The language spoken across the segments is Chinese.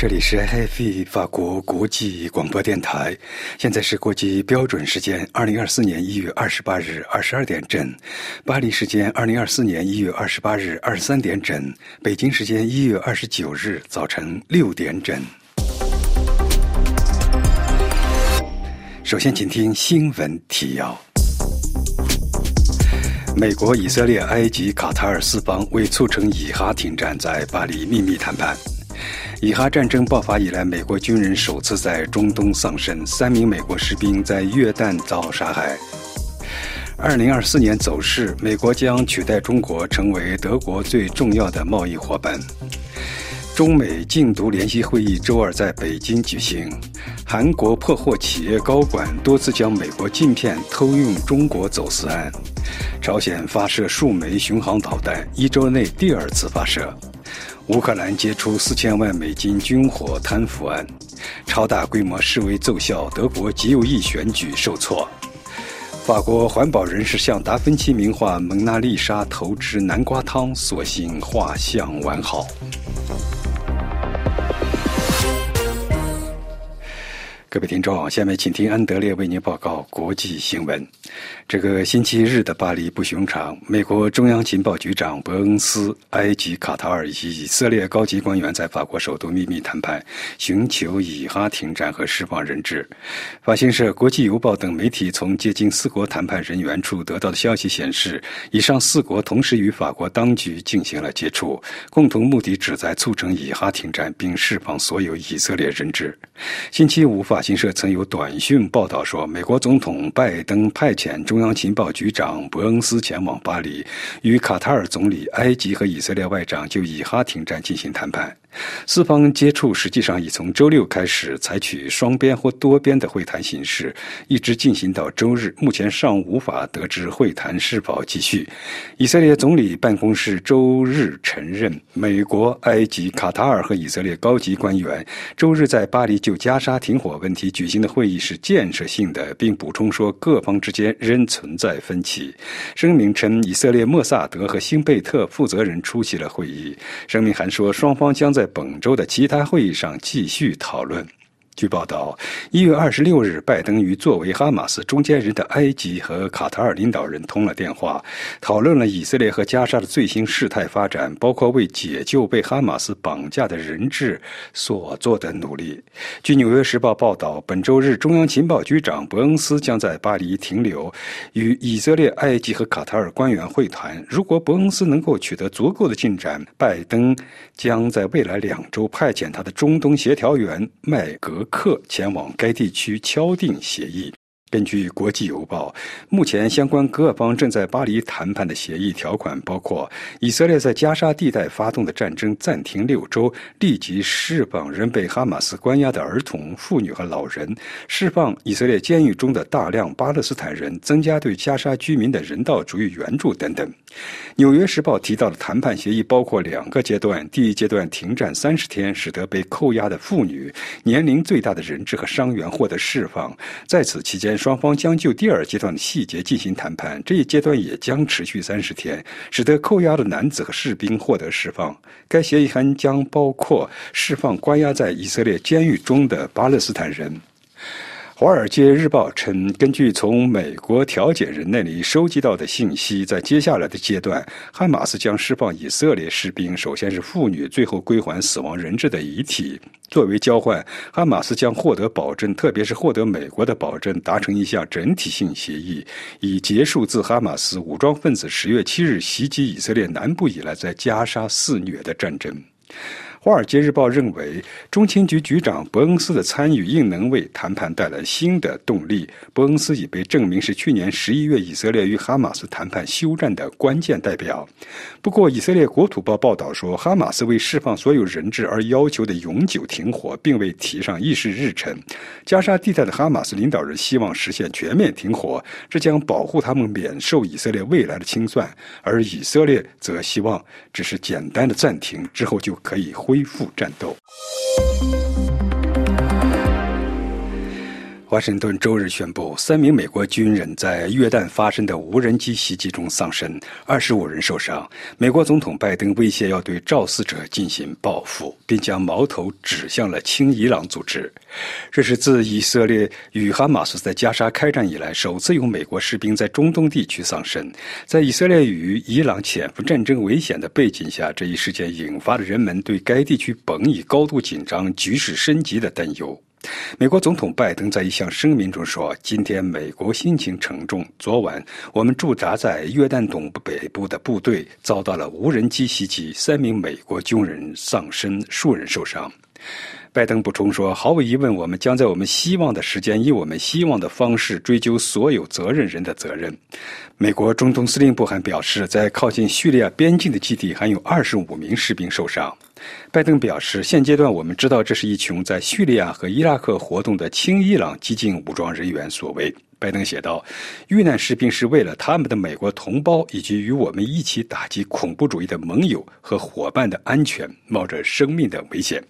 这里是 HFE 法国国际广播电台，现在是国际标准时间二零二四年一月二十八日二十二点整，巴黎时间二零二四年一月二十八日二十三点整，北京时间一月二十九日早晨六点整。首先，请听新闻提要：美国、以色列、埃及、卡塔尔四方为促成以哈停战，在巴黎秘密谈判。以哈战争爆发以来，美国军人首次在中东丧生，三名美国士兵在约旦遭杀害。二零二四年走势，美国将取代中国成为德国最重要的贸易伙伴。中美禁毒联席会议周二在北京举行，韩国破获企业高管多次将美国镜片偷用中国走私案。朝鲜发射数枚巡航导弹，一周内第二次发射。乌克兰接出四千万美金军火贪腐案，超大规模示威奏效，德国极右翼选举受挫。法国环保人士向达芬奇名画《蒙娜丽莎》投掷南瓜汤，所幸画像完好。各位听众，下面请听安德烈为您报告国际新闻。这个星期日的巴黎不寻常，美国中央情报局长伯恩斯、埃及、卡塔尔以及以色列高级官员在法国首都秘密谈判，寻求以哈停战和释放人质。法新社、国际邮报等媒体从接近四国谈判人员处得到的消息显示，以上四国同时与法国当局进行了接触，共同目的旨在促成以哈停战并释放所有以色列人质。星期五法。法新社曾有短讯报道说，美国总统拜登派遣中央情报局长伯恩斯前往巴黎，与卡塔尔总理、埃及和以色列外长就以哈停战进行谈判。四方接触实际上已从周六开始采取双边或多边的会谈形式，一直进行到周日。目前尚无法得知会谈是否继续。以色列总理办公室周日承认，美国、埃及、卡塔尔和以色列高级官员周日在巴黎就加沙停火问题举行的会议是建设性的，并补充说各方之间仍存在分歧。声明称，以色列莫萨德和辛贝特负责人出席了会议。声明还说，双方将在在本周的其他会议上继续讨论。据报道，一月二十六日，拜登与作为哈马斯中间人的埃及和卡塔尔领导人通了电话，讨论了以色列和加沙的最新事态发展，包括为解救被哈马斯绑架的人质所做的努力。据《纽约时报》报道，本周日，中央情报局长伯恩斯将在巴黎停留，与以色列、埃及和卡塔尔官员会谈。如果伯恩斯能够取得足够的进展，拜登将在未来两周派遣他的中东协调员麦格。克前往该地区敲定协议。根据国际邮报，目前相关各方正在巴黎谈判的协议条款包括：以色列在加沙地带发动的战争暂停六周，立即释放仍被哈马斯关押的儿童、妇女和老人，释放以色列监狱中的大量巴勒斯坦人，增加对加沙居民的人道主义援助等等。纽约时报提到的谈判协议包括两个阶段：第一阶段停战三十天，使得被扣押的妇女、年龄最大的人质和伤员获得释放；在此期间，双方将就第二阶段的细节进行谈判，这一阶段也将持续三十天，使得扣押的男子和士兵获得释放。该协议还将包括释放关押在以色列监狱中的巴勒斯坦人。《华尔街日报》称，根据从美国调解人那里收集到的信息，在接下来的阶段，哈马斯将释放以色列士兵，首先是妇女，最后归还死亡人质的遗体。作为交换，哈马斯将获得保证，特别是获得美国的保证，达成一项整体性协议，以结束自哈马斯武装分子十月七日袭击以色列南部以来在加沙肆虐的战争。《华尔街日报》认为，中情局局长伯恩斯的参与应能为谈判带来新的动力。伯恩斯已被证明是去年十一月以色列与哈马斯谈判休战的关键代表。不过，以色列国土报报道说，哈马斯为释放所有人质而要求的永久停火并未提上议事日程。加沙地带的哈马斯领导人希望实现全面停火，这将保护他们免受以色列未来的清算；而以色列则希望只是简单的暂停，之后就可以。恢复战斗。华盛顿周日宣布，三名美国军人在约旦发生的无人机袭击中丧生，二十五人受伤。美国总统拜登威胁要对肇事者进行报复，并将矛头指向了亲伊朗组织。这是自以色列与哈马斯在加沙开战以来，首次有美国士兵在中东地区丧生。在以色列与伊朗潜伏战争危险的背景下，这一事件引发了人们对该地区本已高度紧张、局势升级的担忧。美国总统拜登在一项声明中说：“今天美国心情沉重。昨晚，我们驻扎在约旦东北部的部队遭到了无人机袭击，三名美国军人丧生，数人受伤。”拜登补充说：“毫无疑问，我们将在我们希望的时间，以我们希望的方式追究所有责任人的责任。”美国中东司令部还表示，在靠近叙利亚边境的基地还有二十五名士兵受伤。拜登表示：“现阶段我们知道这是一群在叙利亚和伊拉克活动的亲伊朗激进武装人员所为。”拜登写道：“遇难士兵是为了他们的美国同胞以及与我们一起打击恐怖主义的盟友和伙伴的安全，冒着生命的危险。”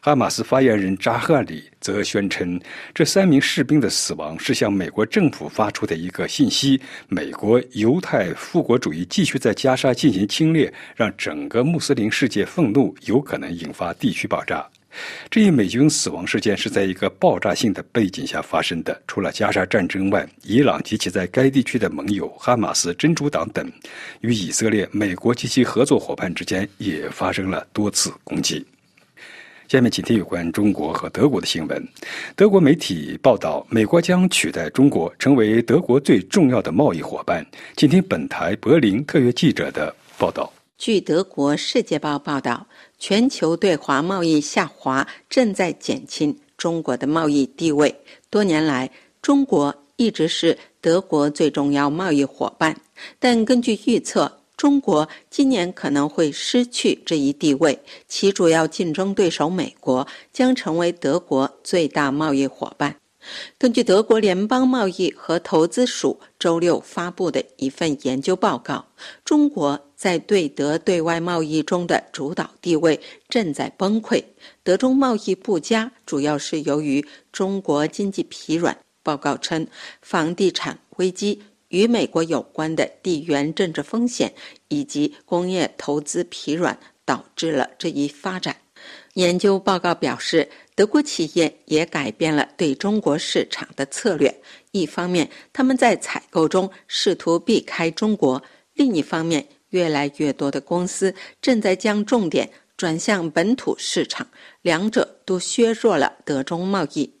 哈马斯发言人扎赫里则宣称，这三名士兵的死亡是向美国政府发出的一个信息：美国犹太复国主义继续在加沙进行侵略，让整个穆斯林世界愤怒，有可能引发地区爆炸。这一美军死亡事件是在一个爆炸性的背景下发生的。除了加沙战争外，伊朗及其在该地区的盟友哈马斯、真主党等，与以色列、美国及其合作伙伴之间也发生了多次攻击。下面请听有关中国和德国的新闻。德国媒体报道，美国将取代中国成为德国最重要的贸易伙伴。请听本台柏林特约记者的报道。据德国《世界报》报道，全球对华贸易下滑正在减轻中国的贸易地位。多年来，中国一直是德国最重要贸易伙伴，但根据预测。中国今年可能会失去这一地位，其主要竞争对手美国将成为德国最大贸易伙伴。根据德国联邦贸易和投资署周六发布的一份研究报告，中国在对德对外贸易中的主导地位正在崩溃。德中贸易不佳，主要是由于中国经济疲软。报告称，房地产危机。与美国有关的地缘政治风险以及工业投资疲软导致了这一发展。研究报告表示，德国企业也改变了对中国市场的策略。一方面，他们在采购中试图避开中国；另一方面，越来越多的公司正在将重点转向本土市场，两者都削弱了德中贸易。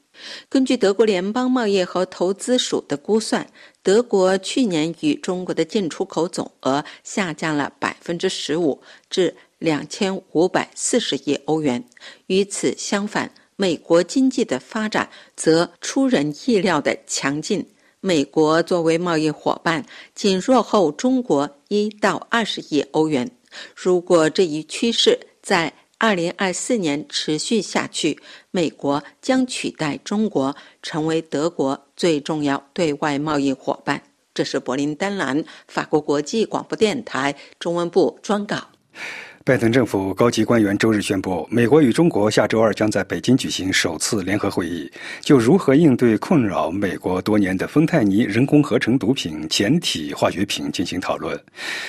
根据德国联邦贸易和投资署的估算，德国去年与中国的进出口总额下降了百分之十五，至两千五百四十亿欧元。与此相反，美国经济的发展则出人意料的强劲。美国作为贸易伙伴，仅落后中国一到二十亿欧元。如果这一趋势在二零二四年持续下去，美国将取代中国成为德国最重要对外贸易伙伴。这是柏林丹兰法国国际广播电台中文部专稿。拜登政府高级官员周日宣布，美国与中国下周二将在北京举行首次联合会议，就如何应对困扰美国多年的芬太尼人工合成毒品前体化学品进行讨论。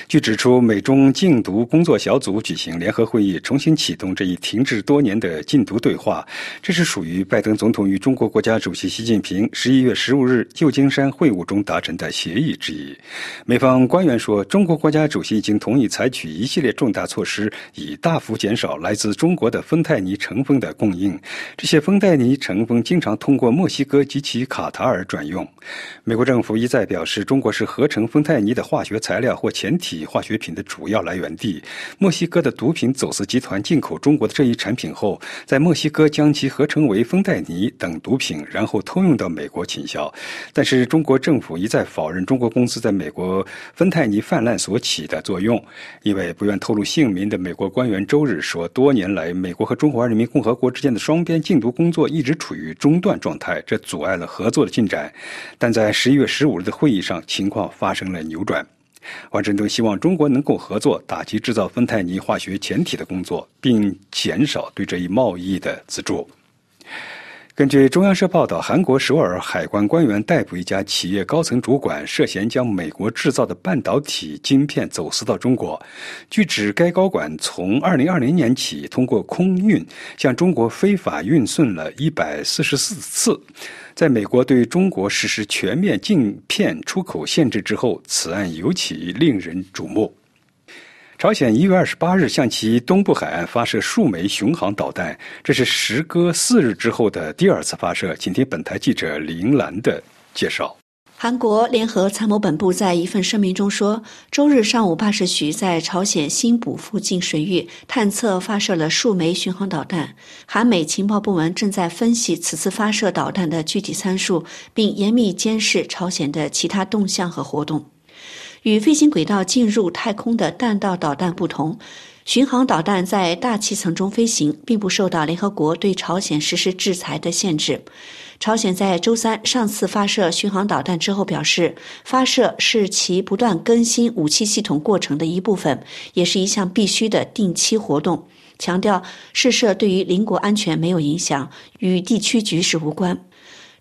据指出，美中禁毒工作小组举行联合会议，重新启动这一停滞多年的禁毒对话。这是属于拜登总统与中国国家主席习近平十一月十五日旧金山会晤中达成的协议之一。美方官员说，中国国家主席已经同意采取一系列重大措施。以大幅减少来自中国的芬太尼成分的供应。这些芬太尼成分经常通过墨西哥及其卡塔尔转用。美国政府一再表示，中国是合成芬太尼的化学材料或前体化学品的主要来源地。墨西哥的毒品走私集团进口中国的这一产品后，在墨西哥将其合成为芬太尼等毒品，然后偷用到美国倾销。但是，中国政府一再否认中国公司在美国芬太尼泛滥所起的作用。一位不愿透露姓名的。美国官员周日说，多年来，美国和中华人民共和国之间的双边禁毒工作一直处于中断状态，这阻碍了合作的进展。但在十一月十五日的会议上，情况发生了扭转。华盛顿希望中国能够合作，打击制造芬太尼化学前体的工作，并减少对这一贸易的资助。根据中央社报道，韩国首尔海关官员逮捕一家企业高层主管，涉嫌将美国制造的半导体晶片走私到中国。据指，该高管从2020年起通过空运向中国非法运送了144次。在美国对中国实施全面镜片出口限制之后，此案尤其令人瞩目。朝鲜一月二十八日向其东部海岸发射数枚巡航导弹，这是时隔四日之后的第二次发射。请听本台记者林兰的介绍。韩国联合参谋本部在一份声明中说，周日上午八时许，在朝鲜新浦附近水域探测发射了数枚巡航导弹。韩美情报部门正在分析此次发射导弹的具体参数，并严密监视朝鲜的其他动向和活动。与飞行轨道进入太空的弹道导弹不同，巡航导弹在大气层中飞行，并不受到联合国对朝鲜实施制裁的限制。朝鲜在周三上次发射巡航导弹之后表示，发射是其不断更新武器系统过程的一部分，也是一项必须的定期活动。强调试射对于邻国安全没有影响，与地区局势无关。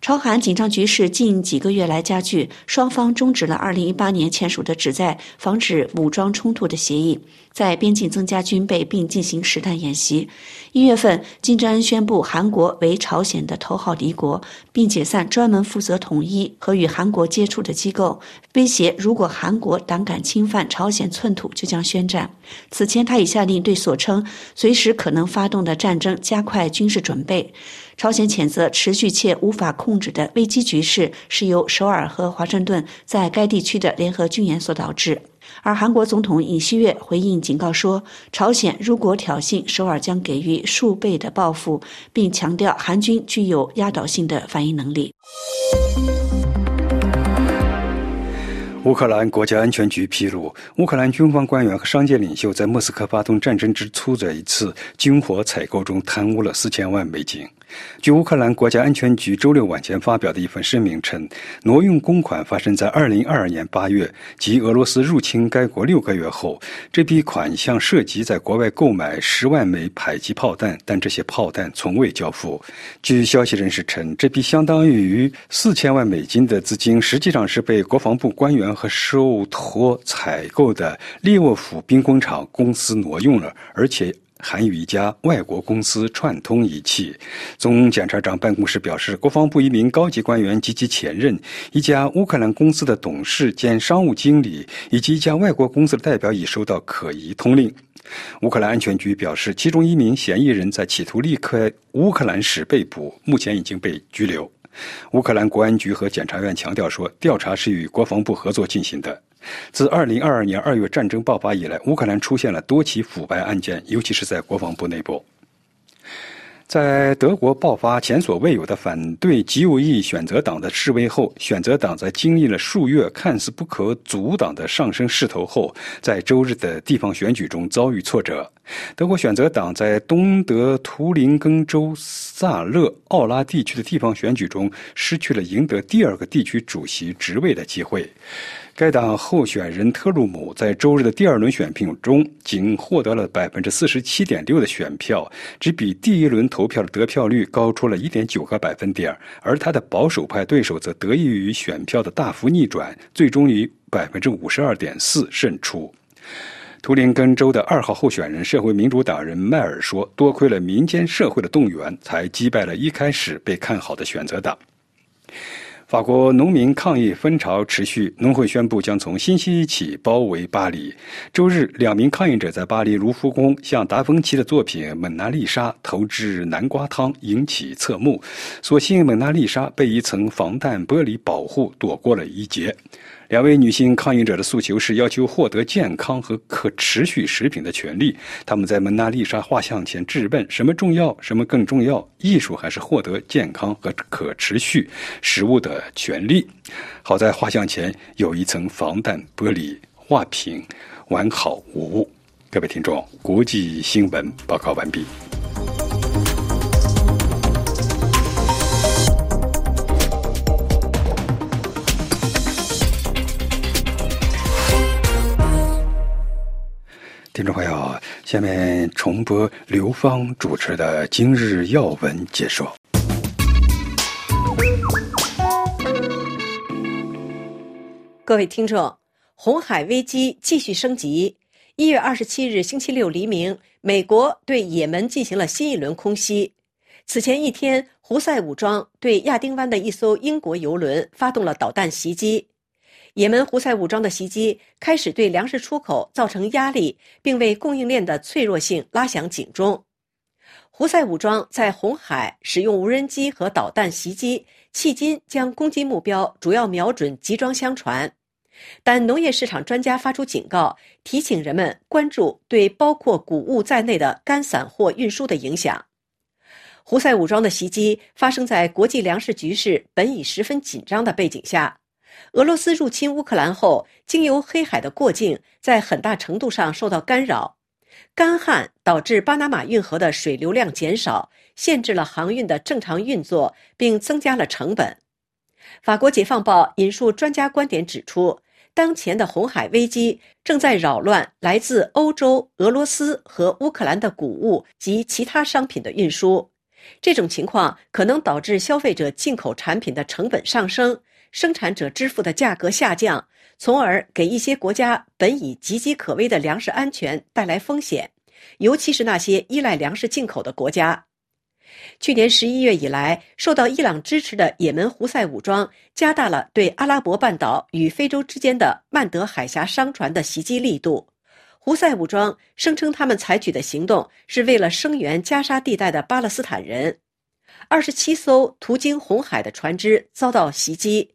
朝韩紧张局势近几个月来加剧，双方终止了2018年签署的旨在防止武装冲突的协议，在边境增加军备并进行实弹演习。一月份，金正恩宣布韩国为朝鲜的头号敌国，并解散专门负责统一和与韩国接触的机构，威胁如果韩国胆敢侵犯朝鲜寸土，就将宣战。此前，他已下令对所称随时可能发动的战争加快军事准备。朝鲜谴责持续且无法控制的危机局势是由首尔和华盛顿在该地区的联合军演所导致，而韩国总统尹锡悦回应警告说，朝鲜如果挑衅，首尔将给予数倍的报复，并强调韩军具有压倒性的反应能力。乌克兰国家安全局披露，乌克兰军方官员和商界领袖在莫斯科发动战争之初的一次军火采购中贪污了四千万美金。据乌克兰国家安全局周六晚间发表的一份声明称，挪用公款发生在2022年8月，即俄罗斯入侵该国六个月后。这笔款项涉及在国外购买十万枚迫击炮弹，但这些炮弹从未交付。据消息人士称，这笔相当于四千万美金的资金，实际上是被国防部官员和受托采购的利沃夫兵工厂公司挪用了，而且。还与一家外国公司串通一气。总检察长办公室表示，国防部一名高级官员及其前任、一家乌克兰公司的董事兼商务经理以及一家外国公司的代表已收到可疑通令。乌克兰安全局表示，其中一名嫌疑人在企图离开乌克兰时被捕，目前已经被拘留。乌克兰国安局和检察院强调说，调查是与国防部合作进行的。自2022年2月战争爆发以来，乌克兰出现了多起腐败案件，尤其是在国防部内部。在德国爆发前所未有的反对极右翼选择党的示威后，选择党在经历了数月看似不可阻挡的上升势头后，在周日的地方选举中遭遇挫折。德国选择党在东德图林根州萨勒奥拉地区的地方选举中失去了赢得第二个地区主席职位的机会。该党候选人特鲁姆在周日的第二轮选票中仅获得了百分之四十七点六的选票，只比第一轮投票的得票率高出了一点九个百分点。而他的保守派对手则得益于选票的大幅逆转，最终以百分之五十二点四胜出。图林根州的二号候选人社会民主党人迈尔说：“多亏了民间社会的动员，才击败了一开始被看好的选择党。”法国农民抗议风潮持续，农会宣布将从星期一起包围巴黎。周日，两名抗议者在巴黎卢浮宫向达芬奇的作品《蒙娜丽莎》投掷南瓜汤，引起侧目。所幸，蒙娜丽莎被一层防弹玻璃保护，躲过了一劫。两位女性抗议者的诉求是要求获得健康和可持续食品的权利。他们在蒙娜丽莎画像前质问：什么重要？什么更重要？艺术还是获得健康和可持续食物的权利？好在画像前有一层防弹玻璃，画屏完好无误。各位听众，国际新闻报告完毕。听众朋友下面重播刘芳主持的今日要闻解说。各位听众红海危机继续升级。一月二十七日星期六黎明美国对也门进行了新一轮空袭。此前一天胡塞武装对亚丁湾的一艘英国油轮发动了导弹袭击。也门胡塞武装的袭击开始对粮食出口造成压力，并为供应链的脆弱性拉响警钟。胡塞武装在红海使用无人机和导弹袭击，迄今将攻击目标主要瞄准集装箱船。但农业市场专家发出警告，提醒人们关注对包括谷物在内的干散货运输的影响。胡塞武装的袭击发生在国际粮食局势本已十分紧张的背景下。俄罗斯入侵乌克兰后，经由黑海的过境在很大程度上受到干扰。干旱导致巴拿马运河的水流量减少，限制了航运的正常运作，并增加了成本。法国《解放报》引述专家观点指出，当前的红海危机正在扰乱来自欧洲、俄罗斯和乌克兰的谷物及其他商品的运输。这种情况可能导致消费者进口产品的成本上升。生产者支付的价格下降，从而给一些国家本已岌岌可危的粮食安全带来风险，尤其是那些依赖粮食进口的国家。去年十一月以来，受到伊朗支持的也门胡塞武装加大了对阿拉伯半岛与非洲之间的曼德海峡商船的袭击力度。胡塞武装声称，他们采取的行动是为了声援加沙地带的巴勒斯坦人。二十七艘途经红海的船只遭到袭击。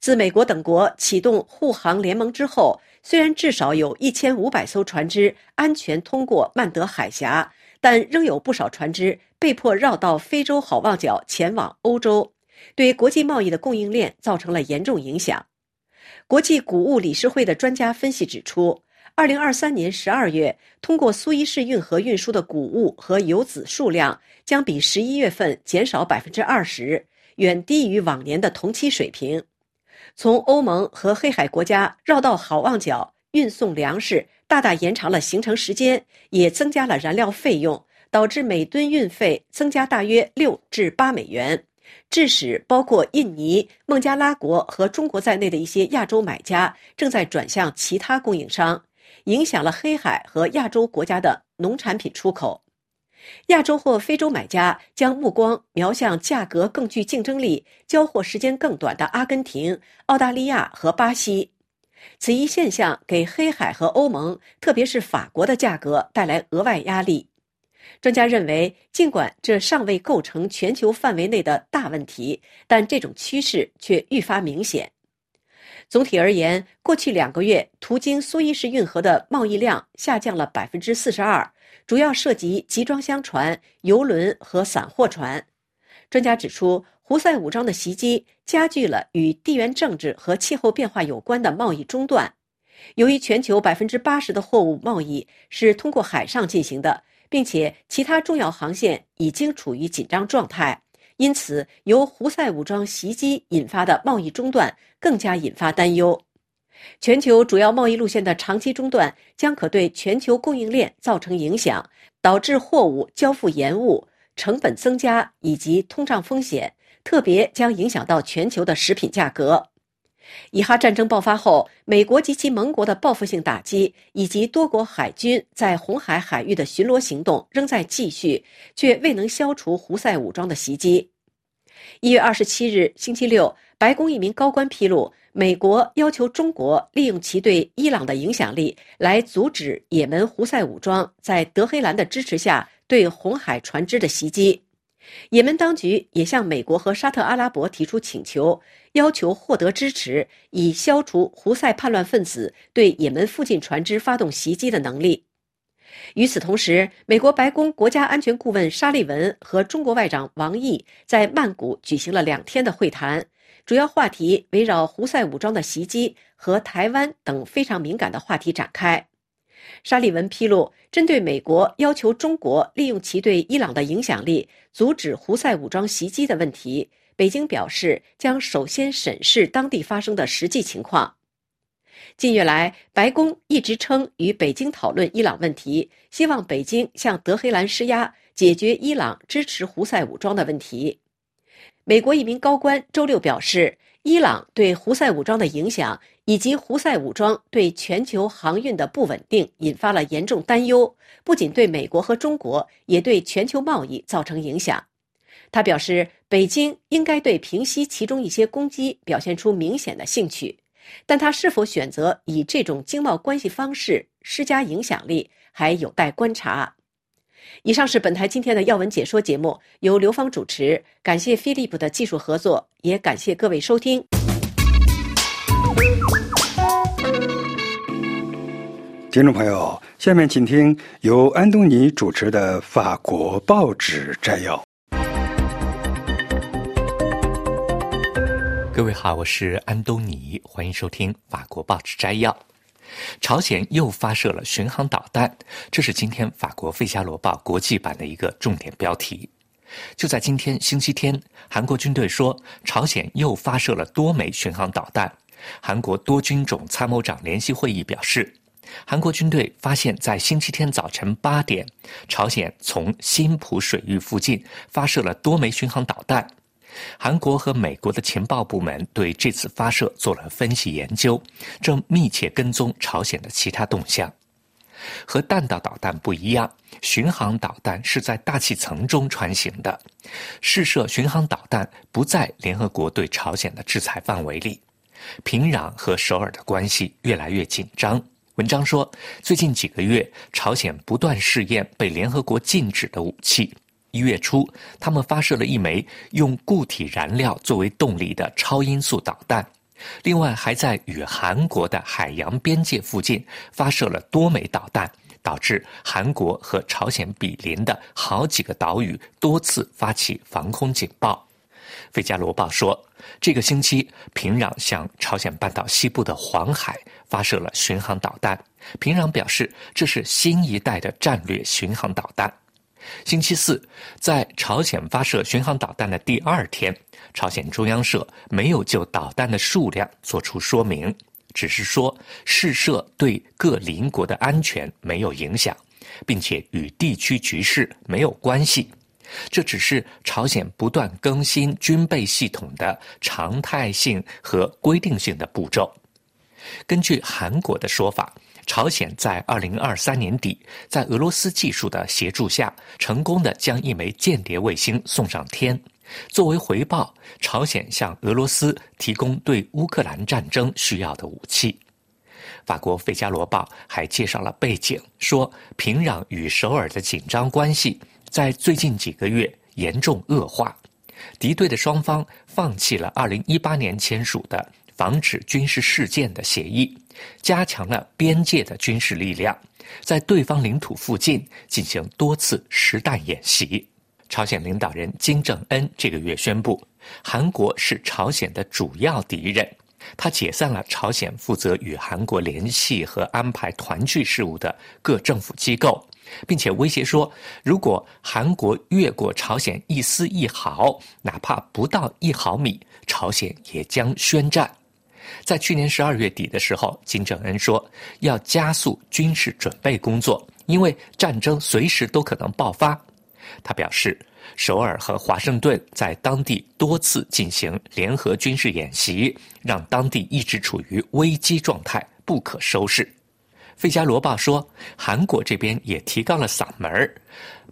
自美国等国启动护航联盟之后，虽然至少有一千五百艘船只安全通过曼德海峡，但仍有不少船只被迫绕到非洲好望角前往欧洲，对国际贸易的供应链造成了严重影响。国际谷物理事会的专家分析指出，二零二三年十二月通过苏伊士运河运输的谷物和油籽数量将比十一月份减少百分之二十，远低于往年的同期水平。从欧盟和黑海国家绕道好望角运送粮食，大大延长了行程时间，也增加了燃料费用，导致每吨运费增加大约六至八美元，致使包括印尼、孟加拉国和中国在内的一些亚洲买家正在转向其他供应商，影响了黑海和亚洲国家的农产品出口。亚洲或非洲买家将目光瞄向价格更具竞争力、交货时间更短的阿根廷、澳大利亚和巴西。此一现象给黑海和欧盟，特别是法国的价格带来额外压力。专家认为，尽管这尚未构成全球范围内的大问题，但这种趋势却愈发明显。总体而言，过去两个月途经苏伊士运河的贸易量下降了百分之四十二。主要涉及集装箱船、油轮和散货船。专家指出，胡塞武装的袭击加剧了与地缘政治和气候变化有关的贸易中断。由于全球百分之八十的货物贸易是通过海上进行的，并且其他重要航线已经处于紧张状态，因此由胡塞武装袭击引发的贸易中断更加引发担忧。全球主要贸易路线的长期中断将可对全球供应链造成影响，导致货物交付延误、成本增加以及通胀风险，特别将影响到全球的食品价格。以哈战争爆发后，美国及其盟国的报复性打击以及多国海军在红海海域的巡逻行动仍在继续，却未能消除胡塞武装的袭击。一月二十七日，星期六，白宫一名高官披露。美国要求中国利用其对伊朗的影响力，来阻止也门胡塞武装在德黑兰的支持下对红海船只的袭击。也门当局也向美国和沙特阿拉伯提出请求，要求获得支持，以消除胡塞叛乱分子对也门附近船只发动袭击的能力。与此同时，美国白宫国家安全顾问沙利文和中国外长王毅在曼谷举行了两天的会谈。主要话题围绕胡塞武装的袭击和台湾等非常敏感的话题展开。沙利文披露，针对美国要求中国利用其对伊朗的影响力阻止胡塞武装袭击的问题，北京表示将首先审视当地发生的实际情况。近月来，白宫一直称与北京讨论伊朗问题，希望北京向德黑兰施压，解决伊朗支持胡塞武装的问题。美国一名高官周六表示，伊朗对胡塞武装的影响以及胡塞武装对全球航运的不稳定引发了严重担忧，不仅对美国和中国，也对全球贸易造成影响。他表示，北京应该对平息其中一些攻击表现出明显的兴趣，但他是否选择以这种经贸关系方式施加影响力，还有待观察。以上是本台今天的要闻解说节目，由刘芳主持，感谢飞利浦的技术合作，也感谢各位收听。听众朋友，下面请听由安东尼主持的法国报纸摘要。各位好，我是安东尼，欢迎收听法国报纸摘要。朝鲜又发射了巡航导弹，这是今天法国《费加罗报》国际版的一个重点标题。就在今天星期天，韩国军队说朝鲜又发射了多枚巡航导弹。韩国多军种参谋长联席会议表示。韩国军队发现，在星期天早晨八点，朝鲜从新浦水域附近发射了多枚巡航导弹。韩国和美国的情报部门对这次发射做了分析研究，正密切跟踪朝鲜的其他动向。和弹道导弹不一样，巡航导弹是在大气层中穿行的。试射巡航导弹不在联合国对朝鲜的制裁范围里。平壤和首尔的关系越来越紧张。文章说，最近几个月，朝鲜不断试验被联合国禁止的武器。一月初，他们发射了一枚用固体燃料作为动力的超音速导弹，另外还在与韩国的海洋边界附近发射了多枚导弹，导致韩国和朝鲜比邻的好几个岛屿多次发起防空警报。《费加罗报》说，这个星期，平壤向朝鲜半岛西部的黄海发射了巡航导弹。平壤表示，这是新一代的战略巡航导弹。星期四，在朝鲜发射巡航导弹的第二天，朝鲜中央社没有就导弹的数量作出说明，只是说试射对各邻国的安全没有影响，并且与地区局势没有关系。这只是朝鲜不断更新军备系统的常态性和规定性的步骤。根据韩国的说法，朝鲜在二零二三年底，在俄罗斯技术的协助下，成功的将一枚间谍卫星送上天。作为回报，朝鲜向俄罗斯提供对乌克兰战争需要的武器。法国《费加罗报》还介绍了背景，说平壤与首尔的紧张关系。在最近几个月严重恶化，敌对的双方放弃了2018年签署的防止军事事件的协议，加强了边界的军事力量，在对方领土附近进行多次实弹演习。朝鲜领导人金正恩这个月宣布，韩国是朝鲜的主要敌人，他解散了朝鲜负责与韩国联系和安排团聚事务的各政府机构。并且威胁说，如果韩国越过朝鲜一丝一毫，哪怕不到一毫米，朝鲜也将宣战。在去年十二月底的时候，金正恩说要加速军事准备工作，因为战争随时都可能爆发。他表示，首尔和华盛顿在当地多次进行联合军事演习，让当地一直处于危机状态，不可收拾。《费加罗报》说，韩国这边也提高了嗓门儿。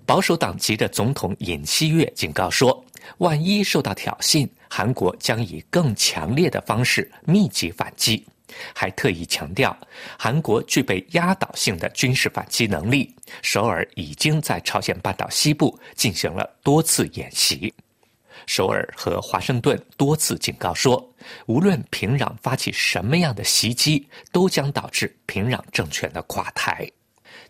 保守党籍的总统尹锡悦警告说，万一受到挑衅，韩国将以更强烈的方式密集反击。还特意强调，韩国具备压倒性的军事反击能力。首尔已经在朝鲜半岛西部进行了多次演习。首尔和华盛顿多次警告说，无论平壤发起什么样的袭击，都将导致平壤政权的垮台。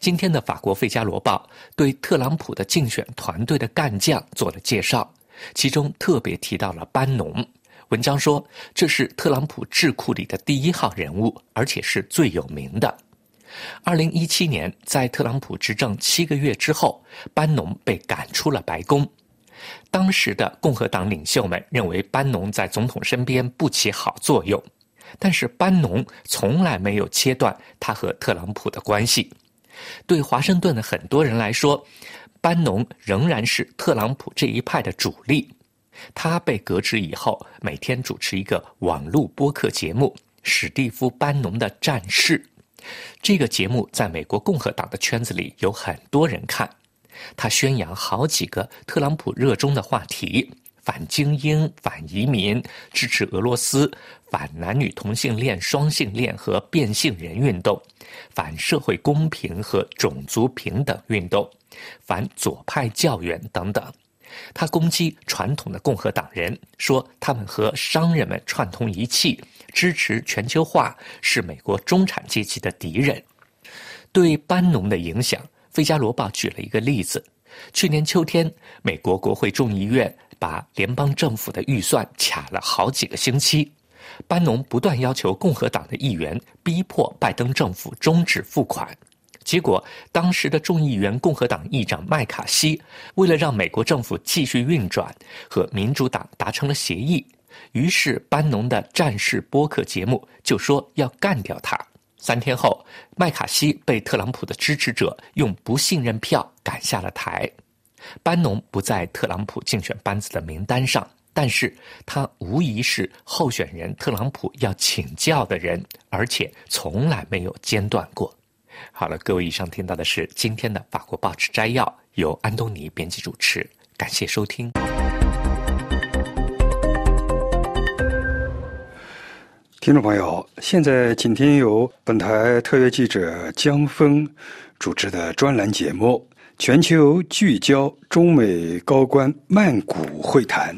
今天的法国《费加罗报》对特朗普的竞选团队的干将做了介绍，其中特别提到了班农。文章说，这是特朗普智库里的第一号人物，而且是最有名的。二零一七年，在特朗普执政七个月之后，班农被赶出了白宫。当时的共和党领袖们认为班农在总统身边不起好作用，但是班农从来没有切断他和特朗普的关系。对华盛顿的很多人来说，班农仍然是特朗普这一派的主力。他被革职以后，每天主持一个网络播客节目，史蒂夫·班农的战事。这个节目在美国共和党的圈子里有很多人看。他宣扬好几个特朗普热衷的话题：反精英、反移民、支持俄罗斯、反男女同性恋、双性恋和变性人运动、反社会公平和种族平等运动、反左派教员等等。他攻击传统的共和党人，说他们和商人们串通一气，支持全球化，是美国中产阶级的敌人。对班农的影响，《费加罗报》举了一个例子：去年秋天，美国国会众议院把联邦政府的预算卡了好几个星期，班农不断要求共和党的议员逼迫拜登政府终止付款。结果，当时的众议员共和党议长麦卡锡为了让美国政府继续运转，和民主党达成了协议。于是，班农的战士播客节目就说要干掉他。三天后，麦卡锡被特朗普的支持者用不信任票赶下了台。班农不在特朗普竞选班子的名单上，但是他无疑是候选人特朗普要请教的人，而且从来没有间断过。好了，各位，以上听到的是今天的法国报纸摘要，由安东尼编辑主持，感谢收听。听众朋友，现在请听由本台特约记者江峰主持的专栏节目《全球聚焦中美高官曼谷会谈》。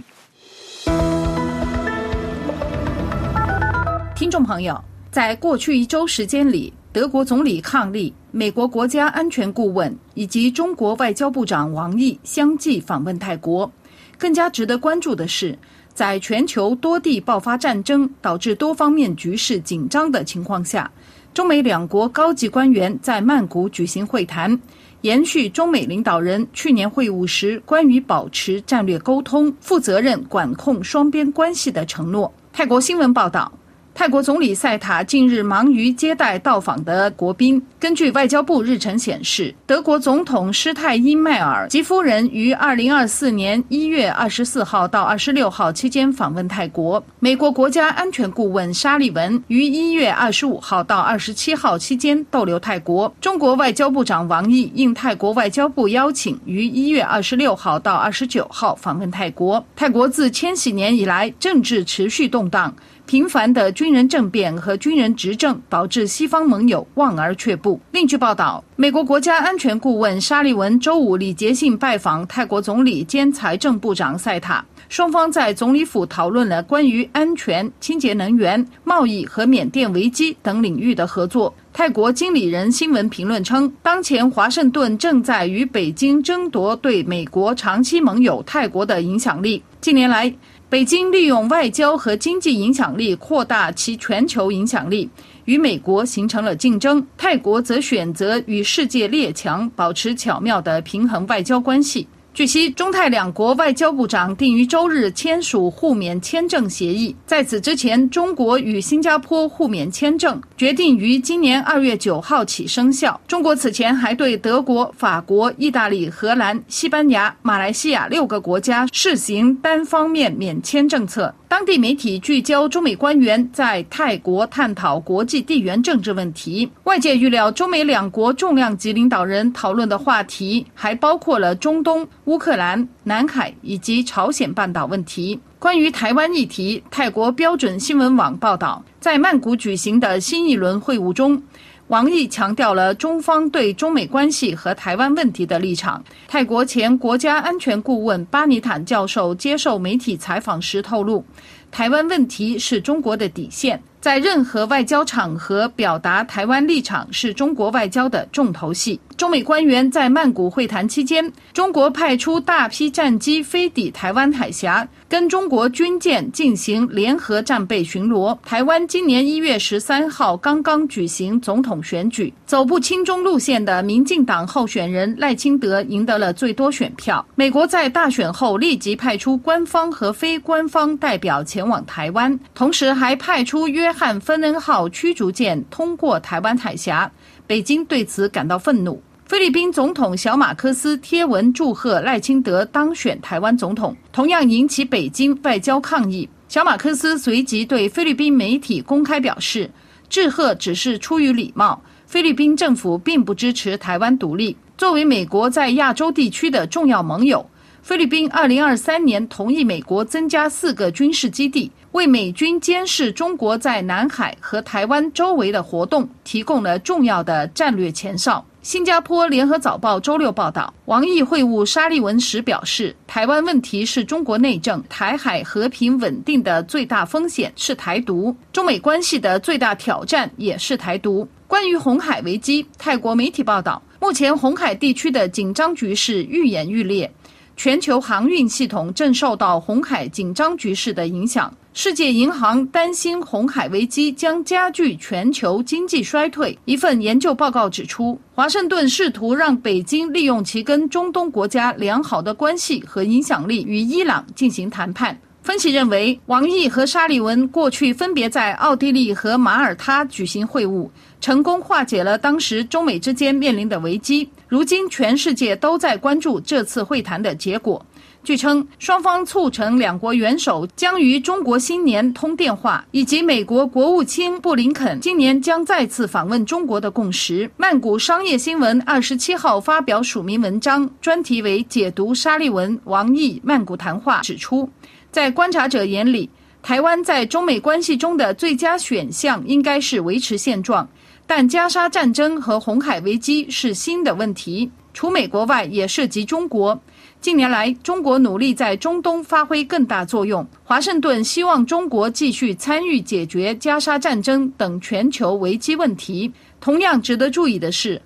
听众朋友，在过去一周时间里。德国总理抗利、美国国家安全顾问以及中国外交部长王毅相继访问泰国。更加值得关注的是，在全球多地爆发战争，导致多方面局势紧张的情况下，中美两国高级官员在曼谷举行会谈，延续中美领导人去年会晤时关于保持战略沟通、负责任管控双边关系的承诺。泰国新闻报道。泰国总理赛塔近日忙于接待到访的国宾。根据外交部日程显示，德国总统施泰因迈尔及夫人于二零二四年一月二十四号到二十六号期间访问泰国。美国国家安全顾问沙利文于一月二十五号到二十七号期间逗留泰国。中国外交部长王毅应泰国外交部邀请，于一月二十六号到二十九号访问泰国。泰国自千禧年以来，政治持续动荡。频繁的军人政变和军人执政导致西方盟友望而却步。另据报道，美国国家安全顾问沙利文周五礼节性拜访泰国总理兼财政部长塞塔，双方在总理府讨论了关于安全、清洁能源、贸易和缅甸危机等领域的合作。泰国经理人新闻评论称，当前华盛顿正在与北京争夺对美国长期盟友泰国的影响力。近年来，北京利用外交和经济影响力扩大其全球影响力，与美国形成了竞争。泰国则选择与世界列强保持巧妙的平衡外交关系。据悉，中泰两国外交部长定于周日签署互免签证协议。在此之前，中国与新加坡互免签证决定于今年二月九号起生效。中国此前还对德国、法国、意大利、荷兰、西班牙、马来西亚六个国家试行单方面免签政策。当地媒体聚焦中美官员在泰国探讨国际地缘政治问题。外界预料，中美两国重量级领导人讨论的话题还包括了中东、乌克兰、南海以及朝鲜半岛问题。关于台湾议题，泰国标准新闻网报道，在曼谷举行的新一轮会晤中。王毅强调了中方对中美关系和台湾问题的立场。泰国前国家安全顾问巴尼坦教授接受媒体采访时透露，台湾问题是中国的底线，在任何外交场合表达台湾立场是中国外交的重头戏。中美官员在曼谷会谈期间，中国派出大批战机飞抵台湾海峡。跟中国军舰进行联合战备巡逻。台湾今年一月十三号刚刚举行总统选举，走不亲中路线的民进党候选人赖清德赢得了最多选票。美国在大选后立即派出官方和非官方代表前往台湾，同时还派出约约翰芬恩号驱逐舰通过台湾海峡。北京对此感到愤怒。菲律宾总统小马科斯贴文祝贺赖清德当选台湾总统，同样引起北京外交抗议。小马克思随即对菲律宾媒体公开表示，致贺只是出于礼貌。菲律宾政府并不支持台湾独立。作为美国在亚洲地区的重要盟友，菲律宾2023年同意美国增加四个军事基地，为美军监视中国在南海和台湾周围的活动提供了重要的战略前哨。新加坡联合早报周六报道，王毅会晤沙利文时表示，台湾问题是中国内政，台海和平稳定的最大风险是台独，中美关系的最大挑战也是台独。关于红海危机，泰国媒体报道，目前红海地区的紧张局势愈演愈烈。全球航运系统正受到红海紧张局势的影响。世界银行担心红海危机将加剧全球经济衰退。一份研究报告指出，华盛顿试图让北京利用其跟中东国家良好的关系和影响力与伊朗进行谈判。分析认为，王毅和沙利文过去分别在奥地利和马耳他举行会晤。成功化解了当时中美之间面临的危机。如今，全世界都在关注这次会谈的结果。据称，双方促成两国元首将于中国新年通电话，以及美国国务卿布林肯今年将再次访问中国的共识。曼谷商业新闻二十七号发表署名文章，专题为解读沙利文、王毅曼谷谈话，指出，在观察者眼里，台湾在中美关系中的最佳选项应该是维持现状。但加沙战争和红海危机是新的问题，除美国外也涉及中国。近年来，中国努力在中东发挥更大作用。华盛顿希望中国继续参与解决加沙战争等全球危机问题。同样值得注意的是，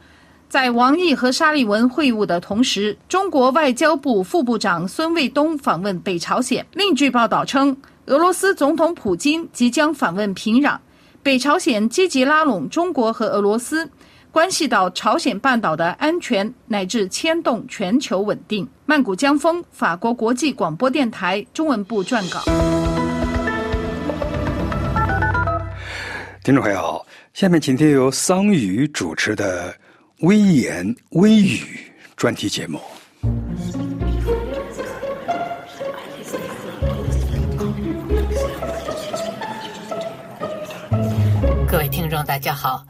在王毅和沙利文会晤的同时，中国外交部副部长孙卫东访问北朝鲜。另据报道称，俄罗斯总统普京即将访问平壤。北朝鲜积极拉拢中国和俄罗斯，关系到朝鲜半岛的安全，乃至牵动全球稳定。曼谷江峰，法国国际广播电台中文部撰稿。听众朋友，下面请听由桑宇主持的《微言微语》专题节目。各位听众，大家好！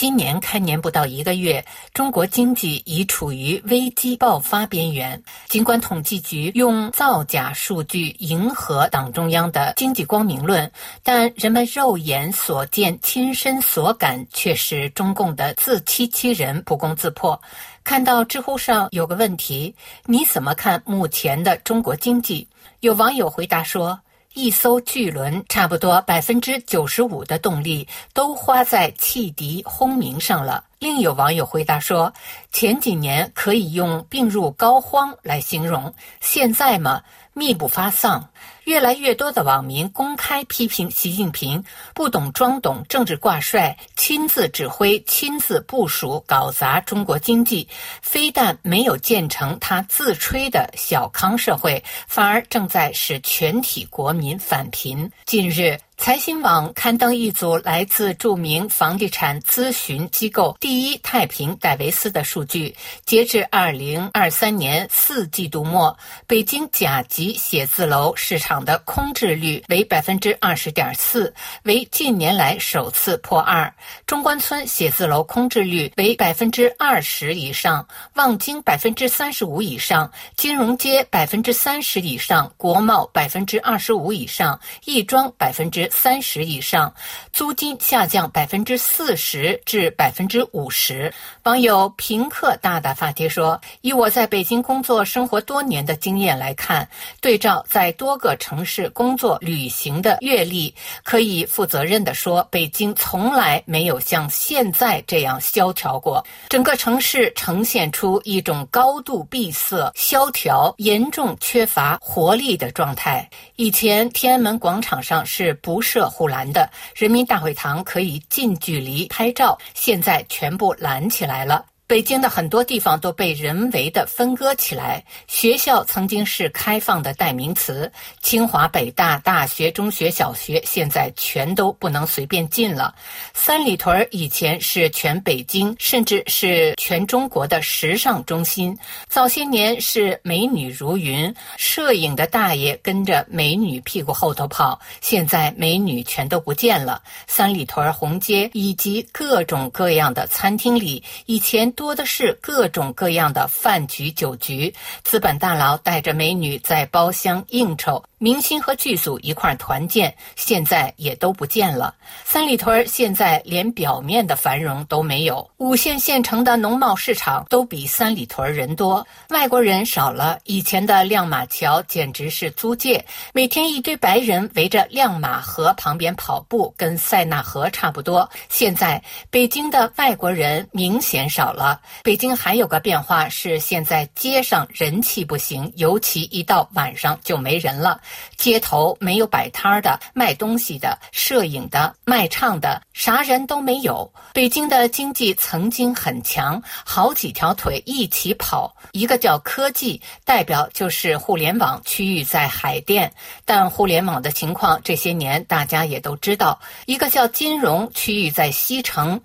今年开年不到一个月，中国经济已处于危机爆发边缘。尽管统计局用造假数据迎合党中央的经济光明论，但人们肉眼所见、亲身所感却是中共的自欺欺人、不攻自破。看到知乎上有个问题：你怎么看目前的中国经济？有网友回答说。一艘巨轮，差不多百分之九十五的动力都花在汽笛轰鸣上了。另有网友回答说：“前几年可以用病入膏肓来形容，现在嘛，密不发丧。”越来越多的网民公开批评习近平不懂装懂、政治挂帅、亲自指挥、亲自部署搞砸中国经济，非但没有建成他自吹的小康社会，反而正在使全体国民返贫。近日。财新网刊登一组来自著名房地产咨询机构第一太平戴维斯的数据，截至二零二三年四季度末，北京甲级写字楼市场的空置率为百分之二十点四，为近年来首次破二。中关村写字楼空置率为百分之二十以上，望京百分之三十五以上，金融街百分之三十以上，国贸百分之二十五以上，亦庄百分之。三十以上，租金下降百分之四十至百分之五十。网友平克大大发帖说：“以我在北京工作生活多年的经验来看，对照在多个城市工作旅行的阅历，可以负责任地说，北京从来没有像现在这样萧条过。整个城市呈现出一种高度闭塞、萧条、严重缺乏活力的状态。以前天安门广场上是不。”设护栏的人民大会堂可以近距离拍照，现在全部拦起来了。北京的很多地方都被人为的分割起来。学校曾经是开放的代名词，清华、北大、大学、中学、小学现在全都不能随便进了。三里屯以前是全北京，甚至是全中国的时尚中心。早些年是美女如云，摄影的大爷跟着美女屁股后头跑。现在美女全都不见了。三里屯红街以及各种各样的餐厅里，以前。多的是各种各样的饭局酒局，资本大佬带着美女在包厢应酬。明星和剧组一块团建，现在也都不见了。三里屯现在连表面的繁荣都没有。五线县城的农贸市场都比三里屯人多，外国人少了。以前的亮马桥简直是租界，每天一堆白人围着亮马河旁边跑步，跟塞纳河差不多。现在北京的外国人明显少了。北京还有个变化是，现在街上人气不行，尤其一到晚上就没人了。街头没有摆摊的、卖东西的、摄影的、卖唱的，啥人都没有。北京的经济曾经很强，好几条腿一起跑。一个叫科技，代表就是互联网区域在海淀，但互联网的情况这些年大家也都知道。一个叫金融区域在西城，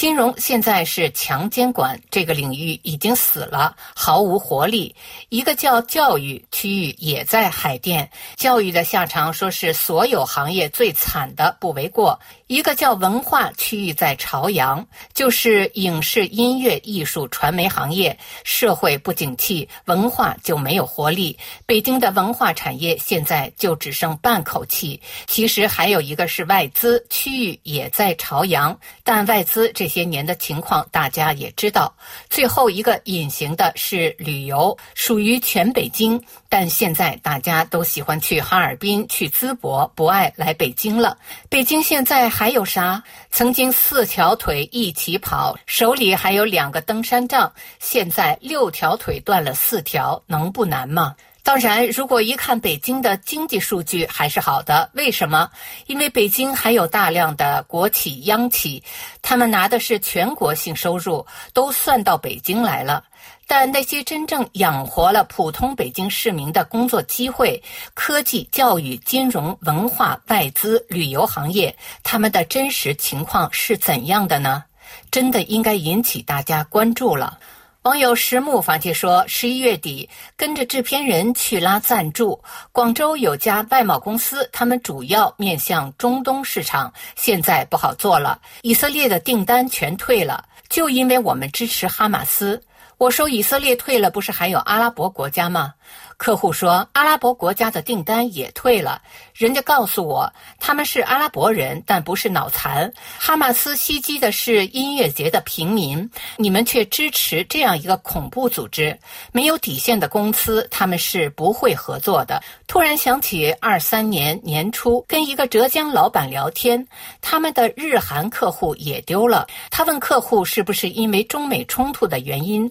金融现在是强监管，这个领域已经死了，毫无活力。一个叫教育区域也在海淀。教育的下场，说是所有行业最惨的，不为过。一个叫文化区域在朝阳，就是影视、音乐、艺术、传媒行业，社会不景气，文化就没有活力。北京的文化产业现在就只剩半口气。其实还有一个是外资区域也在朝阳，但外资这些年的情况大家也知道。最后一个隐形的是旅游，属于全北京，但现在大家都喜欢去哈尔滨、去淄博，不爱来北京了。北京现在。还有啥？曾经四条腿一起跑，手里还有两个登山杖，现在六条腿断了四条，能不难吗？当然，如果一看北京的经济数据还是好的，为什么？因为北京还有大量的国企、央企，他们拿的是全国性收入，都算到北京来了。但那些真正养活了普通北京市民的工作机会，科技、教育、金融、文化、外资、旅游行业，他们的真实情况是怎样的呢？真的应该引起大家关注了。网友石木发帖说：“十一月底跟着制片人去拉赞助，广州有家外贸公司，他们主要面向中东市场，现在不好做了，以色列的订单全退了，就因为我们支持哈马斯。”我说以色列退了，不是还有阿拉伯国家吗？客户说阿拉伯国家的订单也退了。人家告诉我他们是阿拉伯人，但不是脑残。哈马斯袭击的是音乐节的平民，你们却支持这样一个恐怖组织。没有底线的公司，他们是不会合作的。突然想起二三年年初跟一个浙江老板聊天，他们的日韩客户也丢了。他问客户是不是因为中美冲突的原因，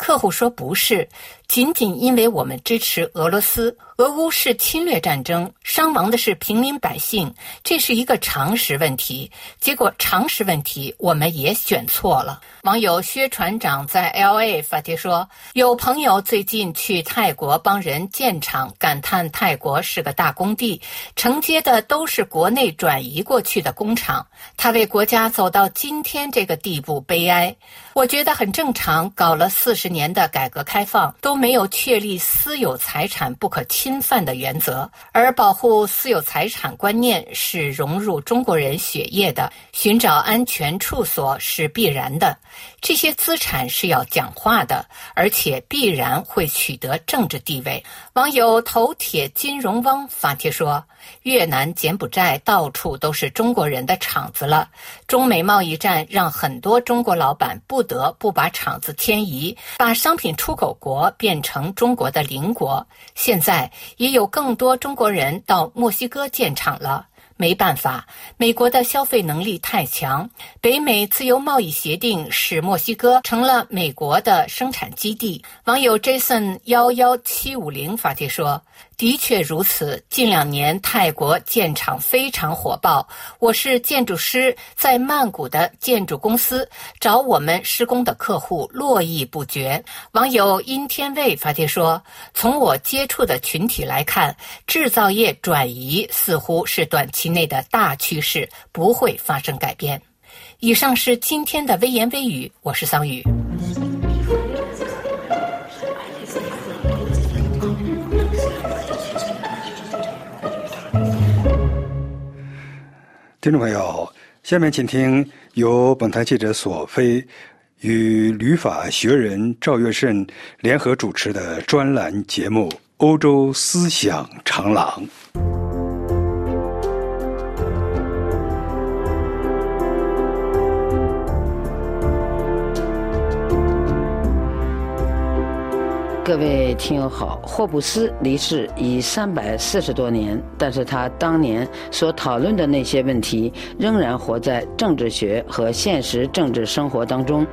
客户说不是。仅仅因为我们支持俄罗斯。俄乌是侵略战争，伤亡的是平民百姓，这是一个常识问题。结果常识问题我们也选错了。网友薛船长在 L A 发帖说，有朋友最近去泰国帮人建厂，感叹泰国是个大工地，承接的都是国内转移过去的工厂。他为国家走到今天这个地步悲哀。我觉得很正常，搞了四十年的改革开放都没有确立私有财产不可侵。犯的原则，而保护私有财产观念是融入中国人血液的，寻找安全处所是必然的。这些资产是要讲话的，而且必然会取得政治地位。网友头铁金融汪发帖说：“越南、柬埔寨到处都是中国人的厂子了。中美贸易战让很多中国老板不得不把厂子迁移，把商品出口国变成中国的邻国。现在也有更多中国人到墨西哥建厂了。”没办法，美国的消费能力太强。北美自由贸易协定使墨西哥成了美国的生产基地。网友 Jason 幺幺七五零发帖说。的确如此。近两年泰国建厂非常火爆，我是建筑师，在曼谷的建筑公司找我们施工的客户络绎不绝。网友阴天卫发帖说：“从我接触的群体来看，制造业转移似乎是短期内的大趋势，不会发生改变。”以上是今天的微言微语，我是桑宇。听众朋友，下面请听由本台记者索菲与旅法学人赵月胜联合主持的专栏节目《欧洲思想长廊》。各位听友好，霍布斯离世已三百四十多年，但是他当年所讨论的那些问题仍然活在政治学和现实政治生活当中。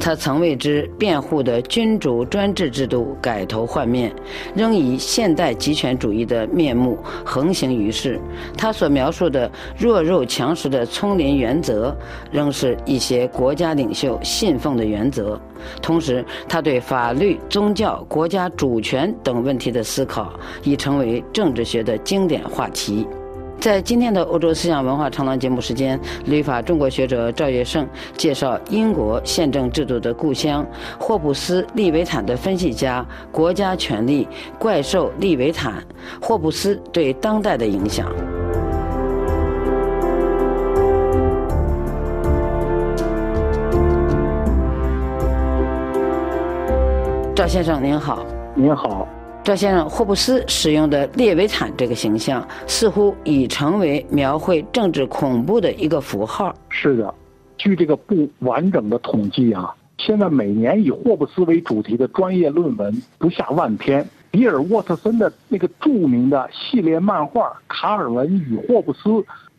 他曾为之辩护的君主专制制度改头换面，仍以现代极权主义的面目横行于世。他所描述的弱肉强食的丛林原则，仍是一些国家领袖信奉的原则。同时，他对法律、宗教、国家主权等问题的思考已成为政治学的经典话题。在今天的欧洲思想文化长廊节目时间，旅法中国学者赵月胜介绍英国宪政制度的故乡——霍布斯利维坦的分析家、国家权力怪兽利维坦，霍布斯对当代的影响。赵先生您好，您好，赵先生，霍布斯使用的列维坦这个形象，似乎已成为描绘政治恐怖的一个符号。是的，据这个不完整的统计啊，现在每年以霍布斯为主题的专业论文不下万篇。比尔·沃特森的那个著名的系列漫画《卡尔文与霍布斯》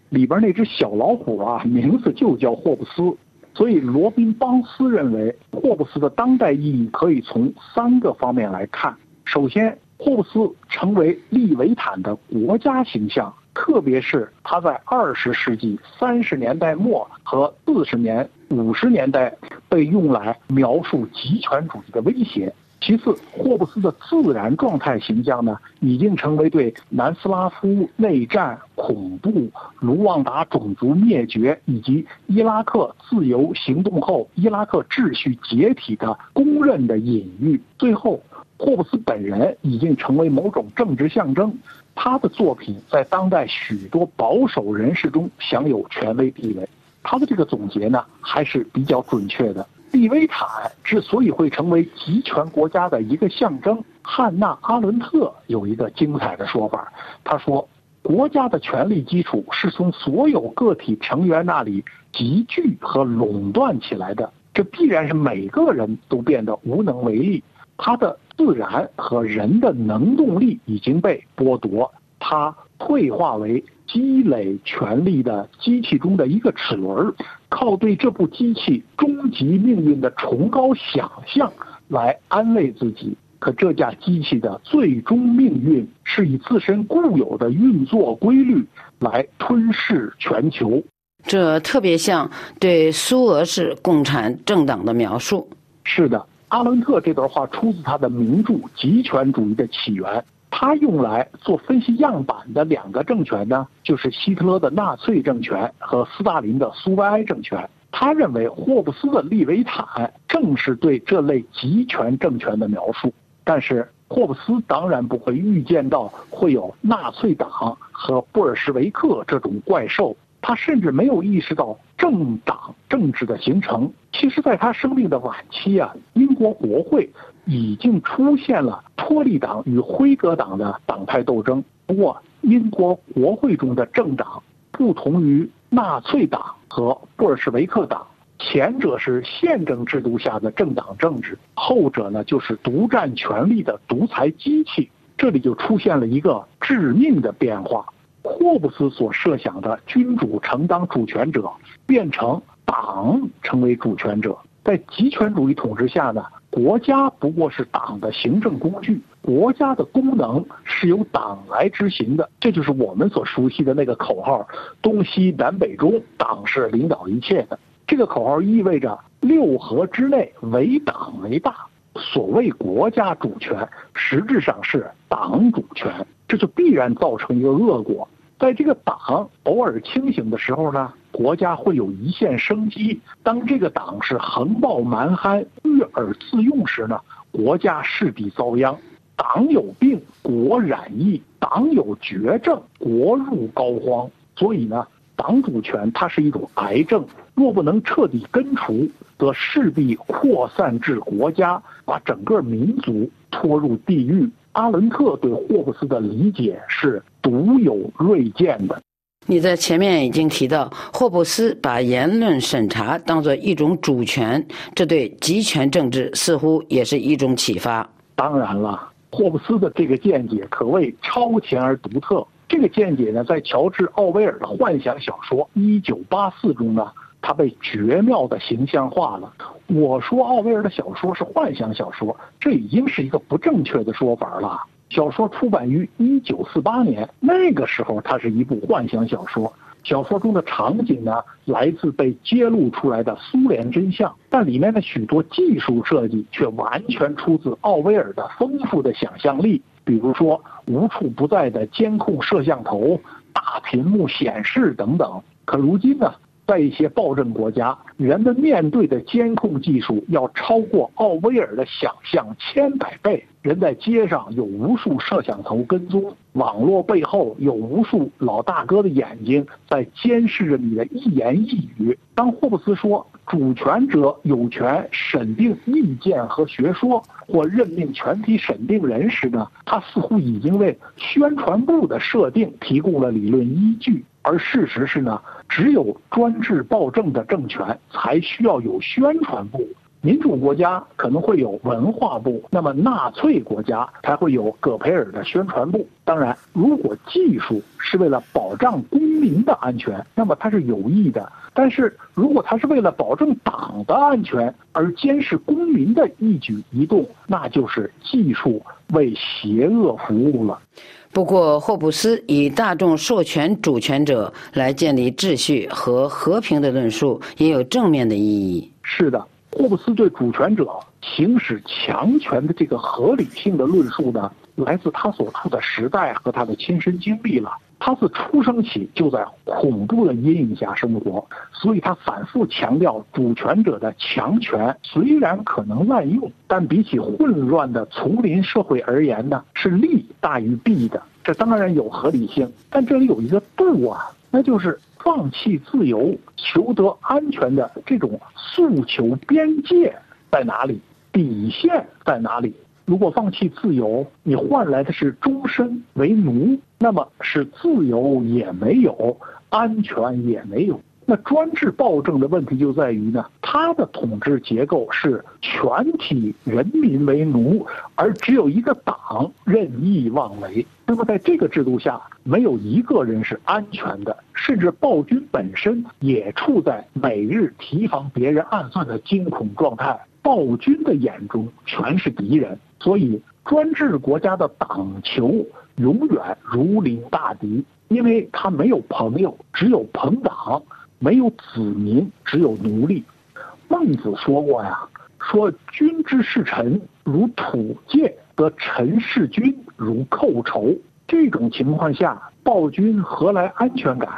里边那只小老虎啊，名字就叫霍布斯。所以，罗宾·邦斯认为，霍布斯的当代意义可以从三个方面来看。首先，霍布斯成为利维坦的国家形象，特别是他在二十世纪三十年代末和四十年、五十年代被用来描述极权主义的威胁。其次，霍布斯的自然状态形象呢，已经成为对南斯拉夫内战、恐怖、卢旺达种族灭绝以及伊拉克自由行动后伊拉克秩序解体的公认的隐喻。最后，霍布斯本人已经成为某种政治象征，他的作品在当代许多保守人士中享有权威地位。他的这个总结呢，还是比较准确的。利维坦之所以会成为集权国家的一个象征，汉娜·阿伦特有一个精彩的说法。他说：“国家的权力基础是从所有个体成员那里集聚和垄断起来的，这必然是每个人都变得无能为力。他的自然和人的能动力已经被剥夺，他退化为。”积累权力的机器中的一个齿轮，靠对这部机器终极命运的崇高想象来安慰自己。可这架机器的最终命运是以自身固有的运作规律来吞噬全球。这特别像对苏俄式共产政党的描述。是的，阿伦特这段话出自他的名著《极权主义的起源》。他用来做分析样板的两个政权呢，就是希特勒的纳粹政权和斯大林的苏维埃政权。他认为霍布斯的利维坦正是对这类集权政权的描述。但是霍布斯当然不会预见到会有纳粹党和布尔什维克这种怪兽。他甚至没有意识到政党政治的形成。其实，在他生命的晚期啊，英国国会。已经出现了托利党与辉格党的党派斗争。不过，英国国会中的政党不同于纳粹党和布尔什维克党，前者是宪政制度下的政党政治，后者呢就是独占权力的独裁机器。这里就出现了一个致命的变化：霍布斯所设想的君主承当主权者，变成党成为主权者。在极权主义统治下呢？国家不过是党的行政工具，国家的功能是由党来执行的，这就是我们所熟悉的那个口号：东西南北中，党是领导一切的。这个口号意味着六合之内唯党为大。所谓国家主权，实质上是党主权，这就必然造成一个恶果。在这个党偶尔清醒的时候呢，国家会有一线生机；当这个党是横暴蛮憨、悦耳自用时呢，国家势必遭殃。党有病，国染疫；党有绝症，国入膏肓。所以呢，党主权它是一种癌症，若不能彻底根除，则势必扩散至国家，把整个民族拖入地狱。阿伦特对霍布斯的理解是独有锐见的。你在前面已经提到，霍布斯把言论审查当作一种主权，这对集权政治似乎也是一种启发。当然了。霍布斯的这个见解可谓超前而独特。这个见解呢，在乔治·奥威尔的幻想小说《一九八四》中呢，他被绝妙的形象化了。我说奥威尔的小说是幻想小说，这已经是一个不正确的说法了。小说出版于一九四八年，那个时候它是一部幻想小说。小说中的场景呢，来自被揭露出来的苏联真相，但里面的许多技术设计却完全出自奥威尔的丰富的想象力。比如说，无处不在的监控摄像头、大屏幕显示等等。可如今呢？在一些暴政国家，人们面对的监控技术要超过奥威尔的想象千百倍。人在街上有无数摄像头跟踪，网络背后有无数老大哥的眼睛在监视着你的一言一语。当霍布斯说主权者有权审定意见和学说，或任命全体审定人时呢，他似乎已经为宣传部的设定提供了理论依据。而事实是呢，只有专制暴政的政权才需要有宣传部，民主国家可能会有文化部，那么纳粹国家才会有戈培尔的宣传部。当然，如果技术是为了保障公民的安全，那么它是有益的；但是如果它是为了保证党的安全而监视公民的一举一动，那就是技术为邪恶服务了。不过，霍布斯以大众授权主权者来建立秩序和和平的论述也有正面的意义。是的，霍布斯对主权者行使强权的这个合理性的论述呢，来自他所处的时代和他的亲身经历了。他自出生起就在恐怖的阴影下生活，所以他反复强调主权者的强权虽然可能滥用，但比起混乱的丛林社会而言呢，是利大于弊的。这当然有合理性，但这里有一个度啊，那就是放弃自由、求得安全的这种诉求边界在哪里，底线在哪里？如果放弃自由，你换来的是终身为奴，那么是自由也没有，安全也没有。那专制暴政的问题就在于呢，它的统治结构是全体人民为奴，而只有一个党任意妄为。那么在这个制度下，没有一个人是安全的，甚至暴君本身也处在每日提防别人暗算的惊恐状态。暴君的眼中全是敌人。所以，专制国家的党球永远如临大敌，因为他没有朋友，只有朋党；没有子民，只有奴隶。孟子说过呀：“说君之视臣如土芥，得臣视君如寇仇。”这种情况下，暴君何来安全感？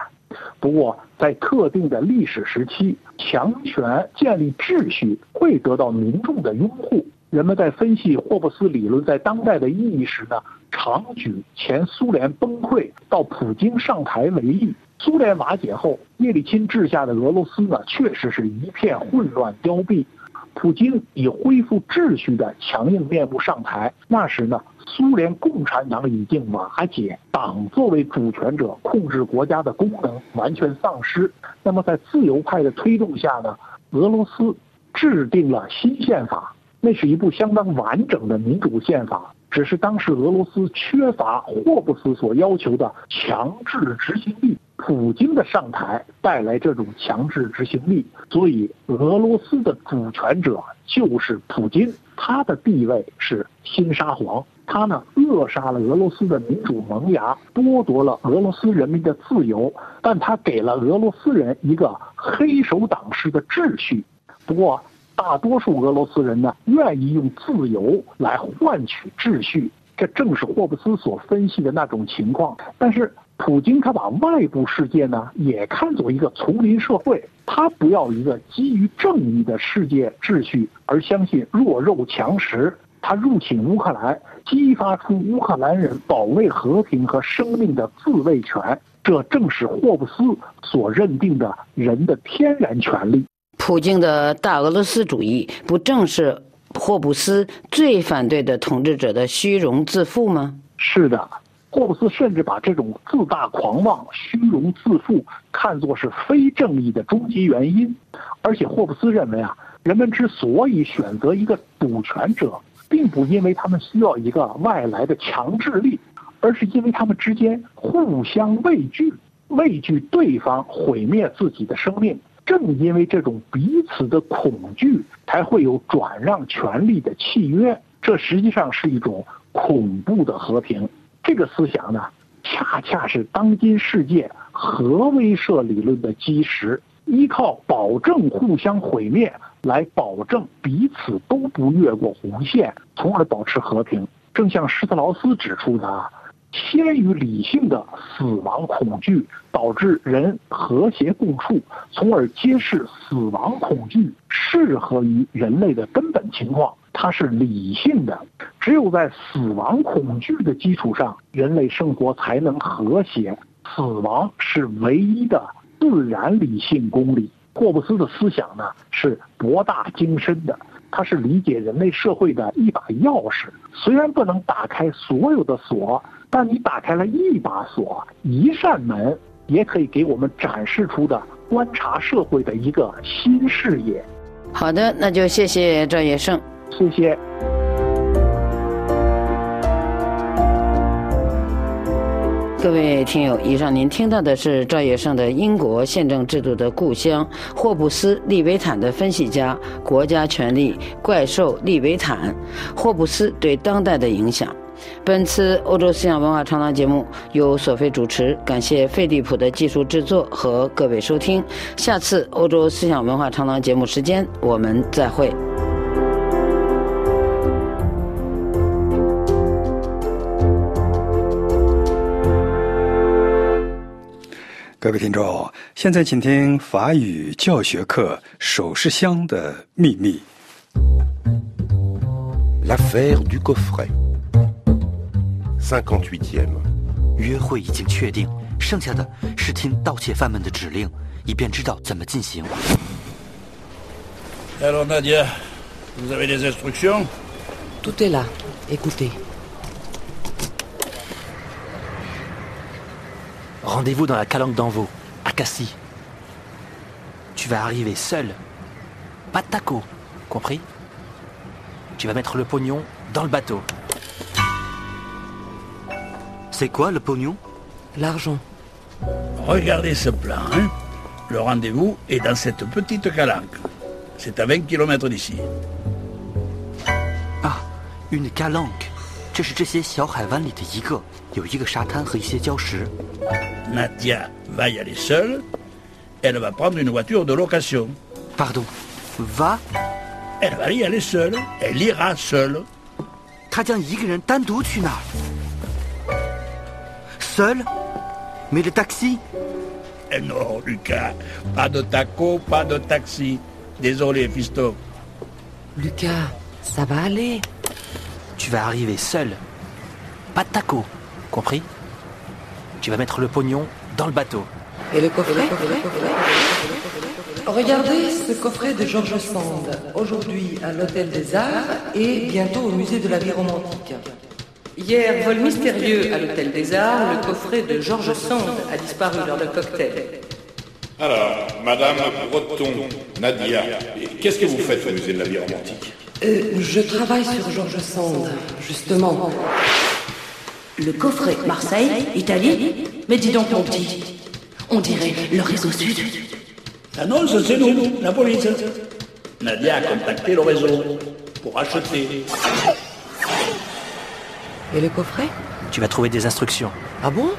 不过，在特定的历史时期，强权建立秩序会得到民众的拥护。人们在分析霍布斯理论在当代的意义时呢，常举前苏联崩溃到普京上台为例。苏联瓦解后，叶利钦治下的俄罗斯呢，确实是一片混乱凋敝。普京以恢复秩序的强硬面目上台，那时呢，苏联共产党已经瓦解，党作为主权者控制国家的功能完全丧失。那么，在自由派的推动下呢，俄罗斯制定了新宪法。那是一部相当完整的民主宪法，只是当时俄罗斯缺乏霍布斯所要求的强制执行力。普京的上台带来这种强制执行力，所以俄罗斯的主权者就是普京，他的地位是新沙皇。他呢扼杀了俄罗斯的民主萌芽，剥夺了俄罗斯人民的自由，但他给了俄罗斯人一个黑手党式的秩序。不过，大多数俄罗斯人呢愿意用自由来换取秩序，这正是霍布斯所分析的那种情况。但是，普京他把外部世界呢也看作一个丛林社会，他不要一个基于正义的世界秩序，而相信弱肉强食。他入侵乌克兰，激发出乌克兰人保卫和平和生命的自卫权，这正是霍布斯所认定的人的天然权利。普京的大俄罗斯主义，不正是霍布斯最反对的统治者的虚荣自负吗？是的，霍布斯甚至把这种自大狂妄、虚荣自负看作是非正义的终极原因。而且，霍布斯认为啊，人们之所以选择一个主权者，并不因为他们需要一个外来的强制力，而是因为他们之间互相畏惧，畏惧对方毁灭自己的生命。正因为这种彼此的恐惧，才会有转让权力的契约。这实际上是一种恐怖的和平。这个思想呢，恰恰是当今世界核威慑理论的基石。依靠保证互相毁灭来保证彼此都不越过红线，从而保持和平。正像施特劳斯指出的啊，先于理性的死亡恐惧导致人和谐共处，从而揭示死亡恐惧适合于人类的根本情况。它是理性的，只有在死亡恐惧的基础上，人类生活才能和谐。死亡是唯一的。自然理性公理，霍布斯的思想呢是博大精深的，它是理解人类社会的一把钥匙。虽然不能打开所有的锁，但你打开了一把锁、一扇门，也可以给我们展示出的观察社会的一个新视野。好的，那就谢谢赵野胜，谢谢。各位听友，以上您听到的是赵野胜的《英国宪政制度的故乡》霍布斯利维坦的分析家，国家权力怪兽利维坦，霍布斯对当代的影响。本次欧洲思想文化长廊节目由索菲主持，感谢费利普的技术制作和各位收听。下次欧洲思想文化长廊节目时间，我们再会。各位听众，现在请听法语教学课《首饰箱的秘密》。L'affaire du coffret. Cinquante-huitième. 约会已经确定，剩下的是听盗窃犯们的指令，以便知道怎么进行。 Alors Nadia, vous avez des instructions Tout est là. Écoutez. Rendez-vous dans la calanque d'Envaux, à Cassis. Tu vas arriver seul. Pas de taco, compris Tu vas mettre le pognon dans le bateau. C'est quoi le pognon L'argent. Regardez ce plan, hein Le rendez-vous est dans cette petite calanque. C'est à 20 km d'ici. Ah, une calanque. 这是这些小海湾里的一个，有一个沙滩和一些礁石。 Nadia va y aller seule. Elle va prendre une voiture de location. Pardon. Va Elle va y aller seule. Elle ira seule. 他将一个人单独去哪儿 ？Seul Mais le taxi Eh non, Lucas. Pas de taco, pas de taxi. Désolé, fiston. Lucas, ça va aller. Tu vas arriver seul. Pas de taco, compris? Tu vas mettre le pognon dans le bateau. Et le coffret? Regardez ce coffret de Georges Sand, aujourd'hui à l'Hôtel des Arts et bientôt au Musée de la vie romantique. Hier, vol mystérieux à l'Hôtel des Arts, le coffret de Georges Sand a disparu lors d'un cocktail. Alors, Madame Breton, Nadia, qu'est-ce que vous faites au Musée de la vie romantique Euh, je travaille sur Georges Sand, justement. Le coffret Marseille, Italie Mais dis donc mon petit, On dirait le réseau sud. Ah non, ça c'est nous, la police. Nadia a contacté le réseau pour acheter. Et le coffret Tu vas trouver des instructions. Ah bon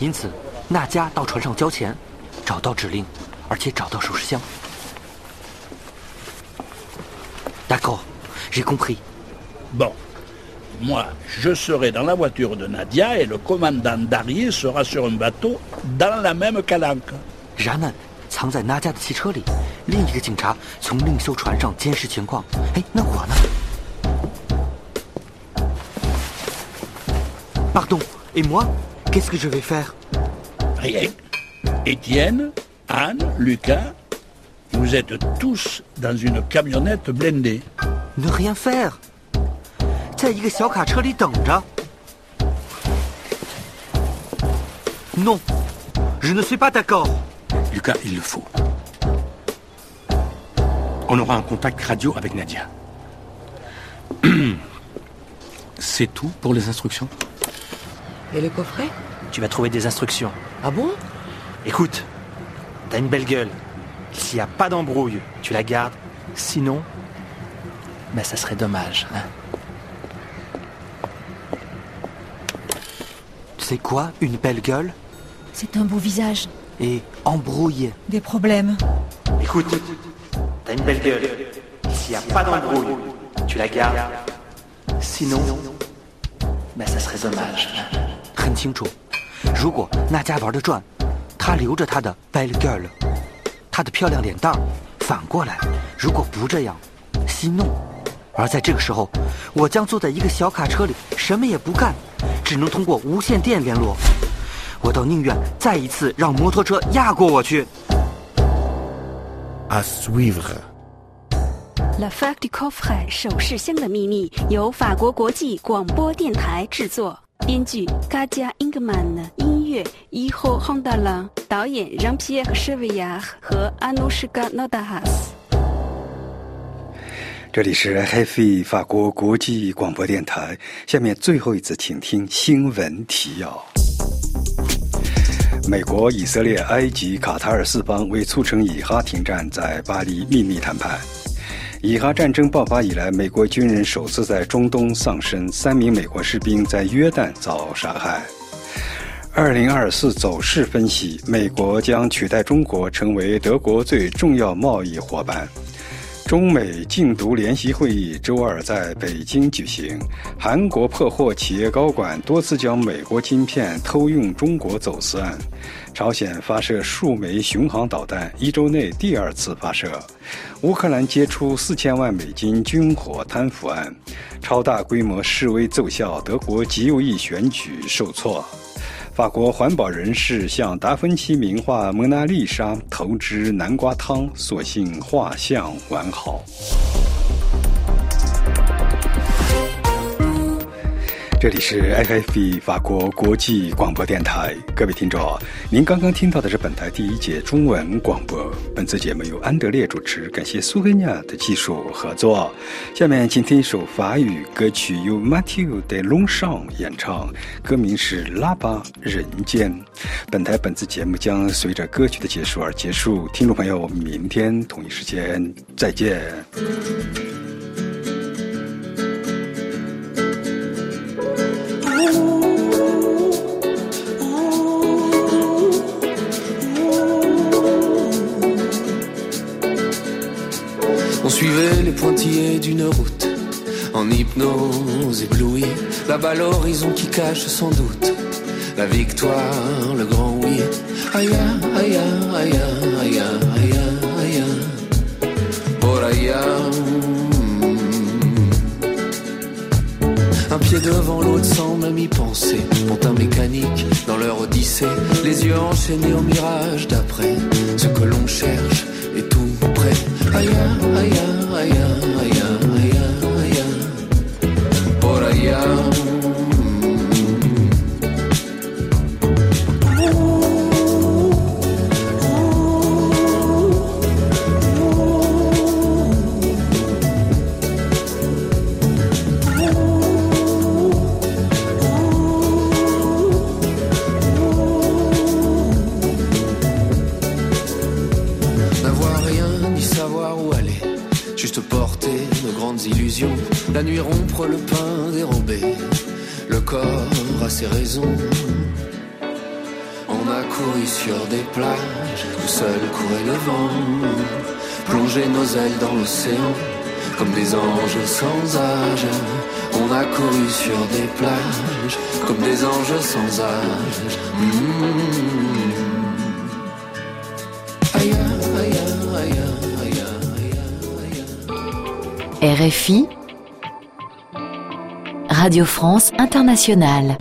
因此，娜迦到船上交钱，找到指令，而且找到首饰箱。D'accord, j'ai compris. Bon, moi, je serai dans la voiture de Nadia et le commandant Darier sera sur un bateau dans la même calanque. 然们藏在娜迦的汽车里，另一个警察从另一艘船上监视情况。哎，那我呢 Pardon, et moi, qu'est-ce que je vais faire? Rien. Étienne, Anne, Lucas, vous êtes tous dans une camionnette blindée. Ne rien faire. Non, je ne suis pas d'accord. Lucas, il le faut. On aura un contact radio avec Nadia. C'est tout pour les instructions? Et le coffret Tu vas trouver des instructions. Ah bon? Écoute, t'as une belle gueule. S'il n'y a pas d'embrouille, tu la gardes. Sinon, ben ça serait dommage. Hein tu sais quoi, une belle gueule? C'est un beau visage. Et embrouille. Des problèmes. Écoute, t'as une belle gueule. S'il n'y a pas d'embrouille, tu la gardes. Sinon, ben ça serait dommage. 很清楚，如果那家玩的转，他留着他的 belle gueule，他的漂亮脸蛋；反过来，如果不这样，息怒。而在这个时候，我将坐在一个小卡车里，什么也不干，只能通过无线电联络。我倒宁愿再一次让摩托车压过我去。À suivre. La Fac du Coffret 首饰箱的秘密由法国国际广播电台制作，编剧卡加英格曼音乐，伊霍·亨达朗，导演让皮耶·舍维亚和阿努什卡·诺达哈斯。这里是 HiFi 法国国际广播电台，下面最后一次，请听新闻提要。美国、以色列、埃及、卡塔尔四方为促成以哈停战在巴黎秘密谈判。以哈战争爆发以来，美国军人首次在中东丧生，三名美国士兵在约旦遭杀害。二零二四走势分析：美国将取代中国成为德国最重要贸易伙伴。中美禁毒联席会议周二在北京举行。韩国破获企业高管多次将美国晶片偷用中国走私案。朝鲜发射数枚巡航导弹，一周内第二次发射。乌克兰揭出四千万美金军火贪腐案。超大规模示威奏效，德国极右翼选举受挫。法国环保人士向达芬奇名画《蒙娜丽莎》投掷南瓜汤，所幸画像完好。这里是 FFB 法国国际广播电台，各位听众，您刚刚听到的是本台第一节中文广播。本次节目由安德烈主持，感谢苏菲尼亚的技术合作。下面请听一首法语歌曲，由 Mathieu de Longchamp 演唱，歌名是《拉巴人间》。本台本次节目将随着歌曲的结束而结束，听众朋友，我们明天同一时间再见。Suivait les pointillés d'une route, en hypnose éblouie. Là-bas l'horizon qui cache sans doute la victoire, le grand oui. Aïe, aïe, aïe, aïe, aïe, aïe, aïe. Un pied devant l'autre sans même y penser. Pontin mécanique dans leur odyssée. Les yeux enchaînés au mirage d'après. Ce que l'on cherche est tout près. Aïe, aïe, i am plages où seul courait le vent, plonger nos ailes dans l'océan comme des anges sans âge. On a couru sur des plages comme des anges sans âge. Aïe, RFI, Radio France Internationale.